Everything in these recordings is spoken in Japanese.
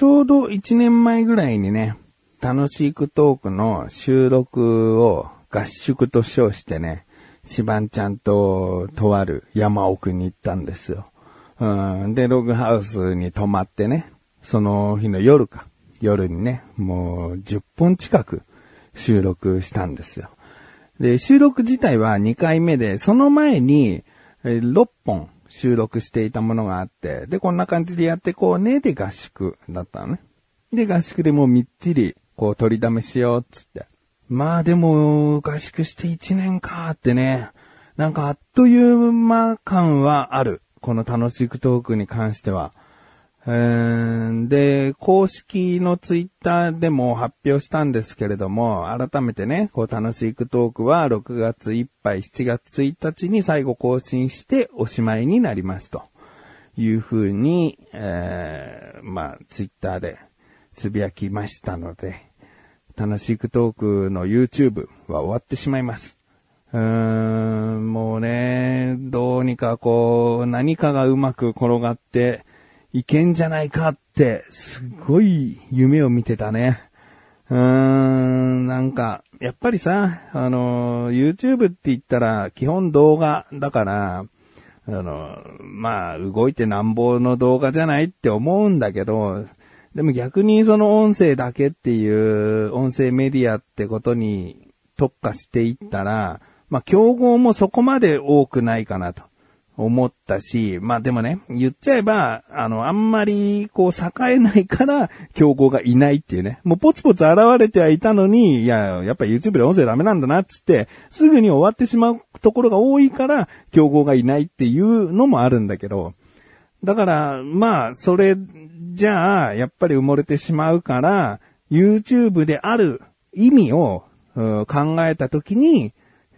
ちょうど1年前ぐらいにね、楽しいトークの収録を合宿と称してね、シバンちゃんととある山奥に行ったんですよ。うん、で、ログハウスに泊まってね、その日の夜か、夜にね、もう10本近く収録したんですよ。で、収録自体は2回目で、その前に6本収録していたものがあって、で、こんな感じでやってこうね、で合宿だったのね。で、合宿でもうみっちり、こう取り溜めしようっつって。まあでも、合宿して1年かってね、なんかあっという間感はある。この楽しくトークに関しては。で、公式のツイッターでも発表したんですけれども、改めてね、こう楽しいくトークは6月いっぱい7月1日に最後更新しておしまいになりますと。いうふうに、えーまあ、ツイッターでつぶやきましたので、楽しくトークの YouTube は終わってしまいます。うーん、もうね、どうにかこう、何かがうまく転がっていけんじゃないかって、すごい夢を見てたね。うーん、なんか、やっぱりさ、あの、YouTube って言ったら基本動画だから、あの、まあ、動いてなんぼの動画じゃないって思うんだけど、でも逆にその音声だけっていう音声メディアってことに特化していったら、まあ競合もそこまで多くないかなと思ったし、まあでもね、言っちゃえば、あの、あんまりこう栄えないから 競合がいないっていうね。もうポツポツ現れてはいたのに、いや、やっぱ YouTube で音声ダメなんだなっつって、すぐに終わってしまうところが多いから競合がいないっていうのもあるんだけど、だから、まあ、それ、じゃあ、やっぱり埋もれてしまうから、YouTube である意味を、考えたときに、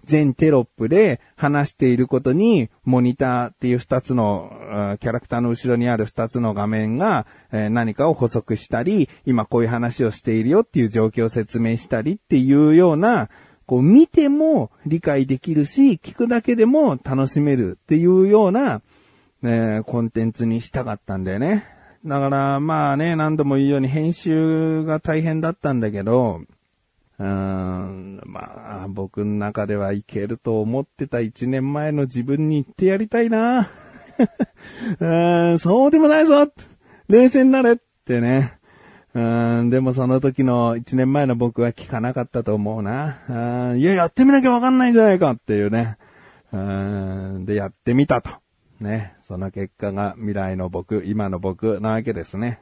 全テロップで話していることに、モニターっていう二つの、キャラクターの後ろにある二つの画面が、え何かを補足したり、今こういう話をしているよっていう状況を説明したりっていうような、こう見ても理解できるし、聞くだけでも楽しめるっていうような、えーコンテンツにしたかったんだよね。だから、まあね、何度も言うように編集が大変だったんだけど、うーん、あ、僕の中ではいけると思ってた1年前の自分に言ってやりたいな。うーん、そうでもないぞ冷静になれってね。うん、でもその時の1年前の僕は聞かなかったと思うな。うんいや、やってみなきゃわかんないんじゃないかっていうね。うん、で、やってみたと。ね。その結果が未来の僕、今の僕なわけですね。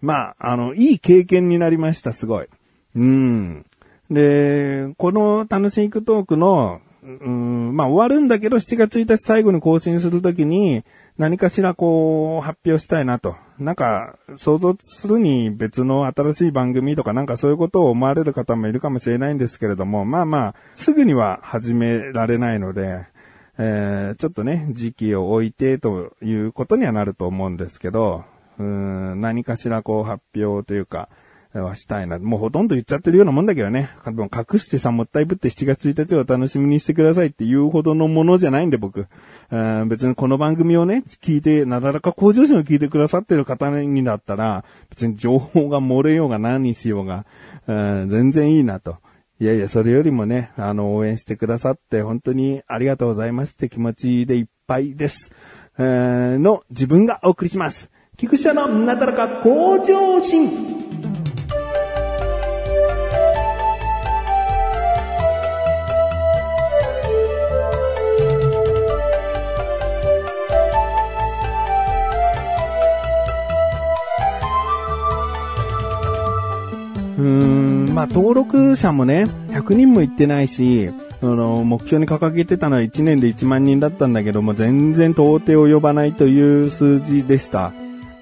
まあ、あの、いい経験になりました、すごい。うん。で、この楽しいクトークの、うん、まあ終わるんだけど、7月1日最後に更新するときに、何かしらこう、発表したいなと。なんか、想像するに別の新しい番組とかなんかそういうことを思われる方もいるかもしれないんですけれども、まあまあ、すぐには始められないので、えーちょっとね、時期を置いてということにはなると思うんですけど、うん何かしらこう発表というか、はしたいな。もうほとんど言っちゃってるようなもんだけどね。でも隠してさ、もったいぶって7月1日を楽しみにしてくださいっていうほどのものじゃないんで僕。うん別にこの番組をね、聞いて、なだらか向上心を聞いてくださってる方にだったら、別に情報が漏れようが何しようが、うん全然いいなと。いやいや、それよりもね、あの、応援してくださって、本当にありがとうございますって気持ちでいっぱいです。えの、自分がお送りします。菊池のなだらか向上心。登録者もね、100人もいってないし、あの、目標に掲げてたのは1年で1万人だったんだけども、全然到底及ばないという数字でした。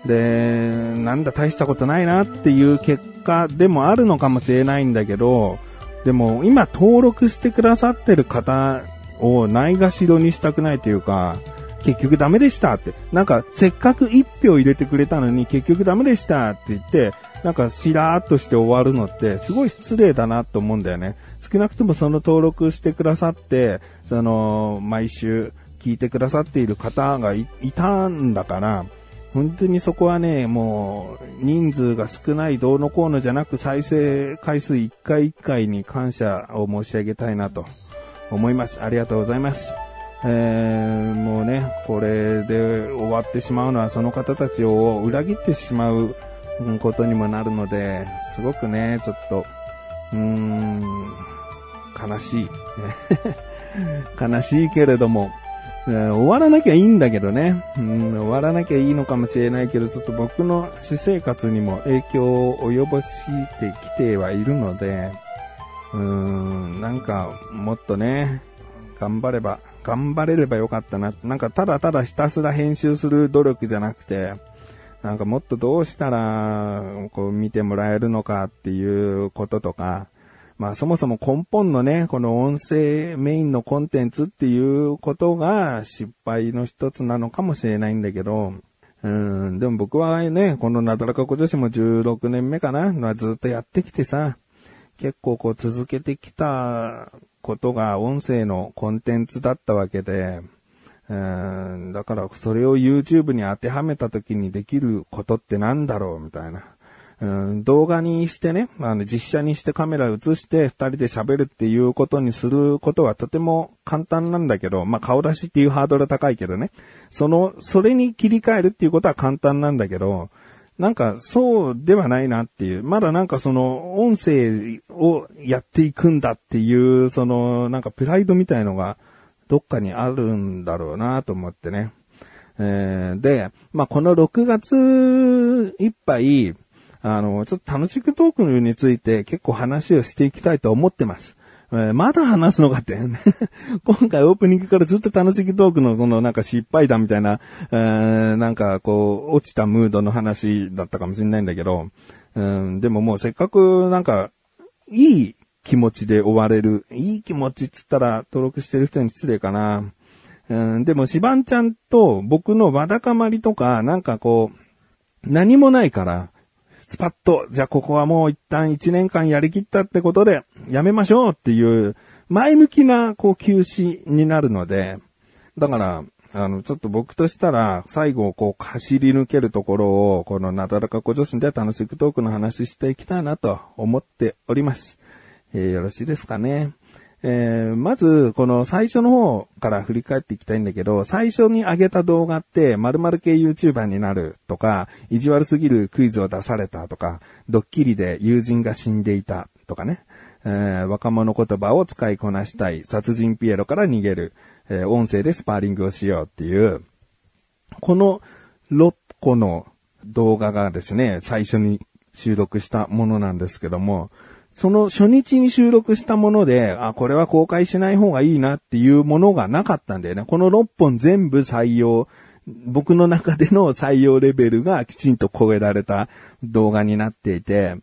で、なんだ大したことないなっていう結果でもあるのかもしれないんだけど、でも今登録してくださってる方をないがしろにしたくないというか、結局ダメでしたって。なんか、せっかく一票入れてくれたのに結局ダメでしたって言って、なんか、しらーっとして終わるのって、すごい失礼だなと思うんだよね。少なくともその登録してくださって、その、毎週聞いてくださっている方がいいたんだから、本当にそこはね、もう、人数が少ないどうのこうのじゃなく再生回数1回1回に感謝を申し上げたいなと思います。ありがとうございます。えー、もうね、これで終わってしまうのはその方たちを裏切ってしまうことにもなるので、すごくね、ちょっと、うーん、悲しい。悲しいけれども、終わらなきゃいいんだけどね、うん。終わらなきゃいいのかもしれないけど、ちょっと僕の私生活にも影響を及ぼしてきてはいるので、うーん、なんか、もっとね、頑張れば、頑張れればよかったな。なんか、ただただひたすら編集する努力じゃなくて、なんかもっとどうしたら、こう見てもらえるのかっていうこととか、まあそもそも根本のね、この音声メインのコンテンツっていうことが失敗の一つなのかもしれないんだけど、うん、でも僕はね、このなだらか子女子も16年目かな、ずっとやってきてさ、結構こう続けてきたことが音声のコンテンツだったわけで、うん、だからそれを YouTube に当てはめた時にできることってなんだろうみたいな。うん、動画にしてね、あの、実写にしてカメラ映して二人で喋るっていうことにすることはとても簡単なんだけど、まあ、顔出しっていうハードル高いけどね。その、それに切り替えるっていうことは簡単なんだけど、なんかそうではないなっていう。まだなんかその音声をやっていくんだっていう、そのなんかプライドみたいのがどっかにあるんだろうなと思ってね。えー、で、まあ、この6月いっぱい、あの、ちょっと楽しくトークについて結構話をしていきたいと思ってます。えー、まだ話すのかって。今回オープニングからずっと楽しくトークのそのなんか失敗談みたいな、えー、なんかこう、落ちたムードの話だったかもしれないんだけど、うん、でももうせっかくなんか、いい気持ちで終われる。いい気持ちっつったら登録してる人に失礼かな。うん、でも、シバンちゃんと僕のわだかまりとか、なんかこう、何もないから、スパッと、じゃあここはもう一旦一年間やりきったってことで、やめましょうっていう、前向きな、こう、休止になるので、だから、あの、ちょっと僕としたら、最後、こう、走り抜けるところを、このなだらか小女子で楽しくトークの話していきたいなと思っております。えー、よろしいですかね。えー、まず、この最初の方から振り返っていきたいんだけど、最初に上げた動画って、〇〇系 YouTuber になるとか、意地悪すぎるクイズを出されたとか、ドッキリで友人が死んでいたとかね、えー、若者言葉を使いこなしたい、殺人ピエロから逃げる、えー、音声でスパーリングをしようっていう、この6個の動画がですね、最初に収録したものなんですけども、その初日に収録したもので、あ、これは公開しない方がいいなっていうものがなかったんだよね。この6本全部採用、僕の中での採用レベルがきちんと超えられた動画になっていて、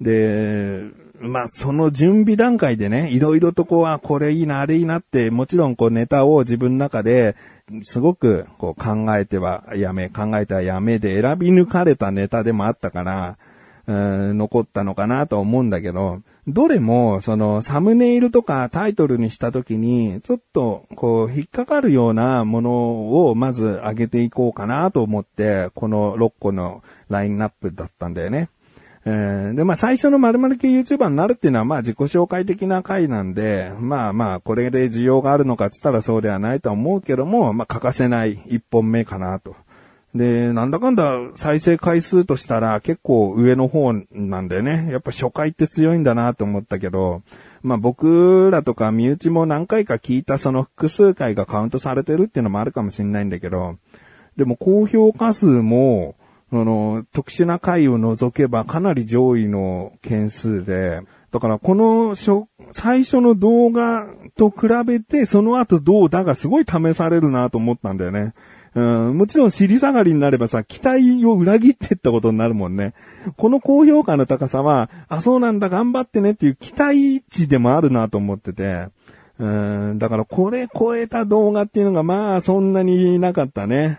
で、まあ、その準備段階でね、いろいろとこう、あ、これいいな、あれいいなって、もちろんこうネタを自分の中で、すごくこう考えてはやめ、考えてはやめで選び抜かれたネタでもあったから、残ったのかなと思うんだけど、どれも、その、サムネイルとかタイトルにしたときに、ちょっと、こう、引っかかるようなものを、まず上げていこうかなと思って、この6個のラインナップだったんだよね。えー、で、まあ最初の〇〇系 YouTuber になるっていうのはまあ自己紹介的な回なんで、まあまあこれで需要があるのかって言ったらそうではないと思うけども、まあ欠かせない一本目かなと。で、なんだかんだ再生回数としたら結構上の方なんだよね。やっぱ初回って強いんだなと思ったけど、まあ僕らとか身内も何回か聞いたその複数回がカウントされてるっていうのもあるかもしれないんだけど、でも高評価数も、あの、特殊な回を除けばかなり上位の件数で、だからこの最初の動画と比べてその後どうだがすごい試されるなと思ったんだよね。もちろん尻下がりになればさ、期待を裏切ってったことになるもんね。この高評価の高さは、あ、そうなんだ、頑張ってねっていう期待値でもあるなと思ってて。だからこれ超えた動画っていうのがまあそんなになかったね。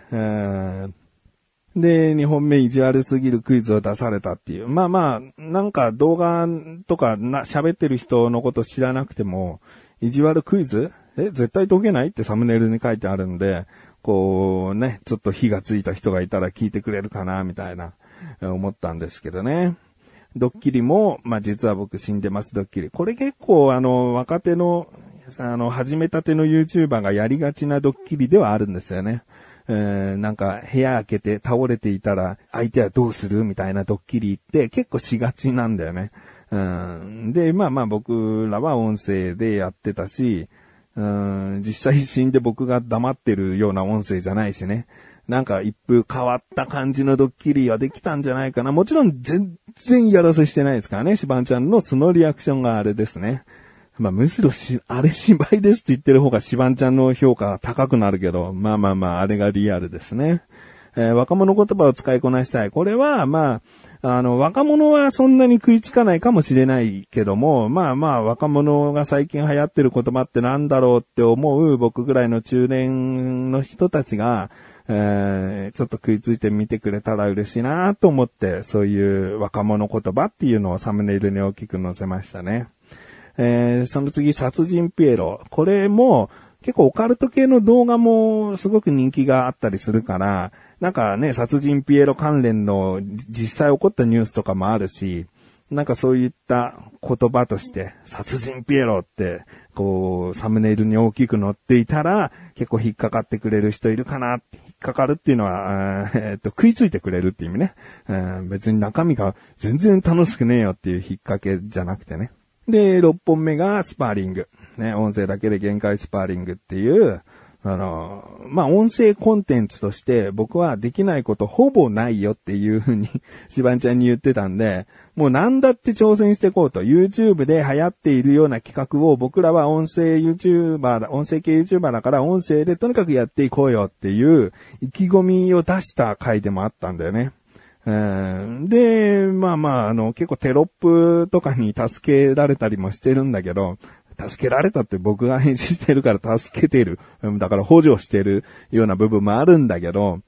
で、2本目意地悪すぎるクイズを出されたっていう。まあまあ、なんか動画とかな、喋ってる人のこと知らなくても、意地悪クイズ？え、絶対解けない？ってサムネイルに書いてあるんで、こうね、ちょっと火がついた人がいたら聞いてくれるかな、みたいな、思ったんですけどね。ドッキリも、まあ、実は僕死んでますドッキリ。これ結構あの、若手の、あの、始めたての YouTuber がやりがちなドッキリではあるんですよね。えー、なんか部屋開けて倒れていたら相手はどうする？みたいなドッキリって結構しがちなんだよね。うん、で、まあまあ僕らは音声でやってたし、うん、実際死んで僕が黙ってるような音声じゃないしね。なんか一風変わった感じのドッキリはできたんじゃないかな。もちろん全然やらせしてないですからね。シバンちゃんの素のリアクションがあれですね。まあむしろし、あれ芝居ですって言ってる方がシバンちゃんの評価は高くなるけど、まあまあまあ、あれがリアルですね。えー、若者言葉を使いこなしたい。これは、まあ、あの、若者はそんなに食いつかないかもしれないけども、まあまあ、若者が最近流行ってる言葉ってなんだろうって思う僕ぐらいの中年の人たちが、えー、ちょっと食いついてみてくれたら嬉しいなと思って、そういう若者言葉っていうのをサムネイルに大きく載せましたね。えー、その次、殺人ピエロ。これも、結構オカルト系の動画もすごく人気があったりするから、なんかね、殺人ピエロ関連の実際起こったニュースとかもあるし、なんかそういった言葉として、殺人ピエロって、こう、サムネイルに大きく載っていたら、結構引っかかってくれる人いるかな、引っかかるっていうのは、えー、っと、食いついてくれるっていう意味ね、えー。別に中身が全然楽しくねえよっていう引っ掛けじゃなくてね。で、6本目がスパーリング。ね、音声だけで限界スパーリングっていう、あの、まあ、音声コンテンツとして僕はできないことほぼないよっていうふうにシバンちゃんに言ってたんで、もう何だって挑戦していこうと。YouTube で流行っているような企画を僕らは音声 YouTuber、音声系 YouTuber だから音声でとにかくやっていこうよっていう意気込みを出した回でもあったんだよね。で、まあまあ、あの、結構テロップとかに助けられたりもしてるんだけど、助けられたって僕が返事してるから助けてる。だから補助してるような部分もあるんだけど、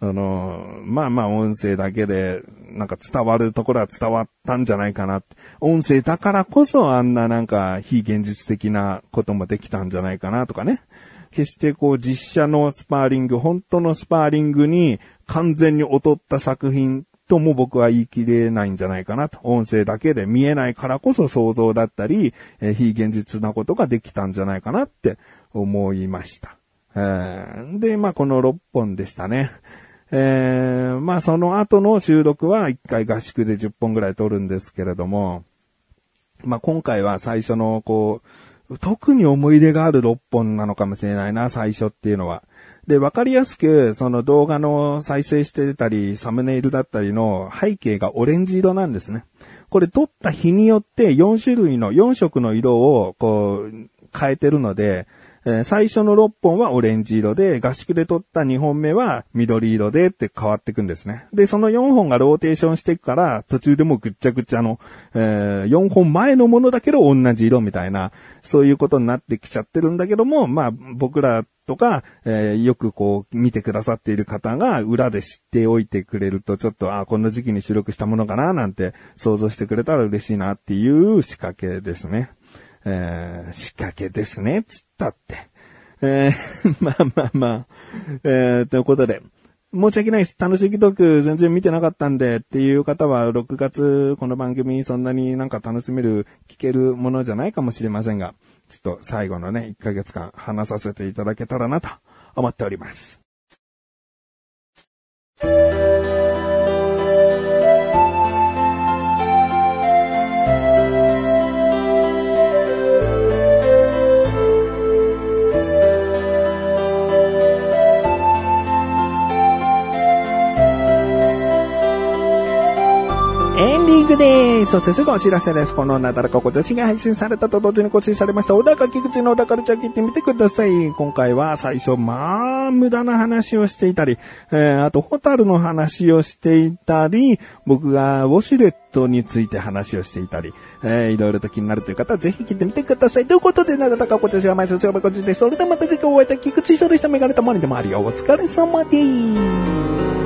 あの、まあまあ音声だけで、なんか伝わるところは伝わったんじゃないかなって。音声だからこそあんななんか非現実的なこともできたんじゃないかなとかね。決してこう実写のスパーリング、本当のスパーリングに完全に劣った作品とも僕は言い切れないんじゃないかなと。音声だけで見えないからこそ想像だったり、えー、非現実なことができたんじゃないかなって思いました。えー、で、まあこの6本でしたね。えー、まあその後の収録は1回合宿で10本ぐらい撮るんですけれども、まあ今回は最初のこう、特に思い出がある6本なのかもしれないな、最初っていうのは。で、わかりやすく、その動画の再生してたり、サムネイルだったりの背景がオレンジ色なんですね。これ撮った日によって4種類の、4色の色をこう変えてるので、え、最初の6本はオレンジ色で、合宿で撮った2本目は緑色でって変わっていくんですね。で、その4本がローテーションしていくから、途中でもぐっちゃぐちゃの、えー、4本前のものだけど同じ色みたいな、そういうことになってきちゃってるんだけども、まあ、僕らとか、えー、よくこう見てくださっている方が裏で知っておいてくれると、ちょっと、あ、この時期に収録したものかななんて想像してくれたら嬉しいなっていう仕掛けですね。えー、仕掛けですね、つったって。えー、まあまあまあ、えー、ということで、申し訳ないです。楽しいトーク全然見てなかったんでっていう方は6月この番組そんなになんか楽しめる、聞けるものじゃないかもしれませんが、ちょっと最後のね、1ヶ月間話させていただけたらなと思っております。グです。そしてすぐお知らせです。このなだらかご女子が配信されたと同時に更新されました、小高菊池の小高ルチャー聞いてみてください。今回は最初、まあ、無駄な話をしていたり、えー、あと、ホタルの話をしていたり、僕がウォシュレットについて話をしていたり、えー、いろいろと気になるという方はぜひ聞いてみてください。ということで、なだらかご女子は毎週強めこちです。それではまた次回お会いいた菊池処理したメガネたまにでもあるよ。お疲れ様です。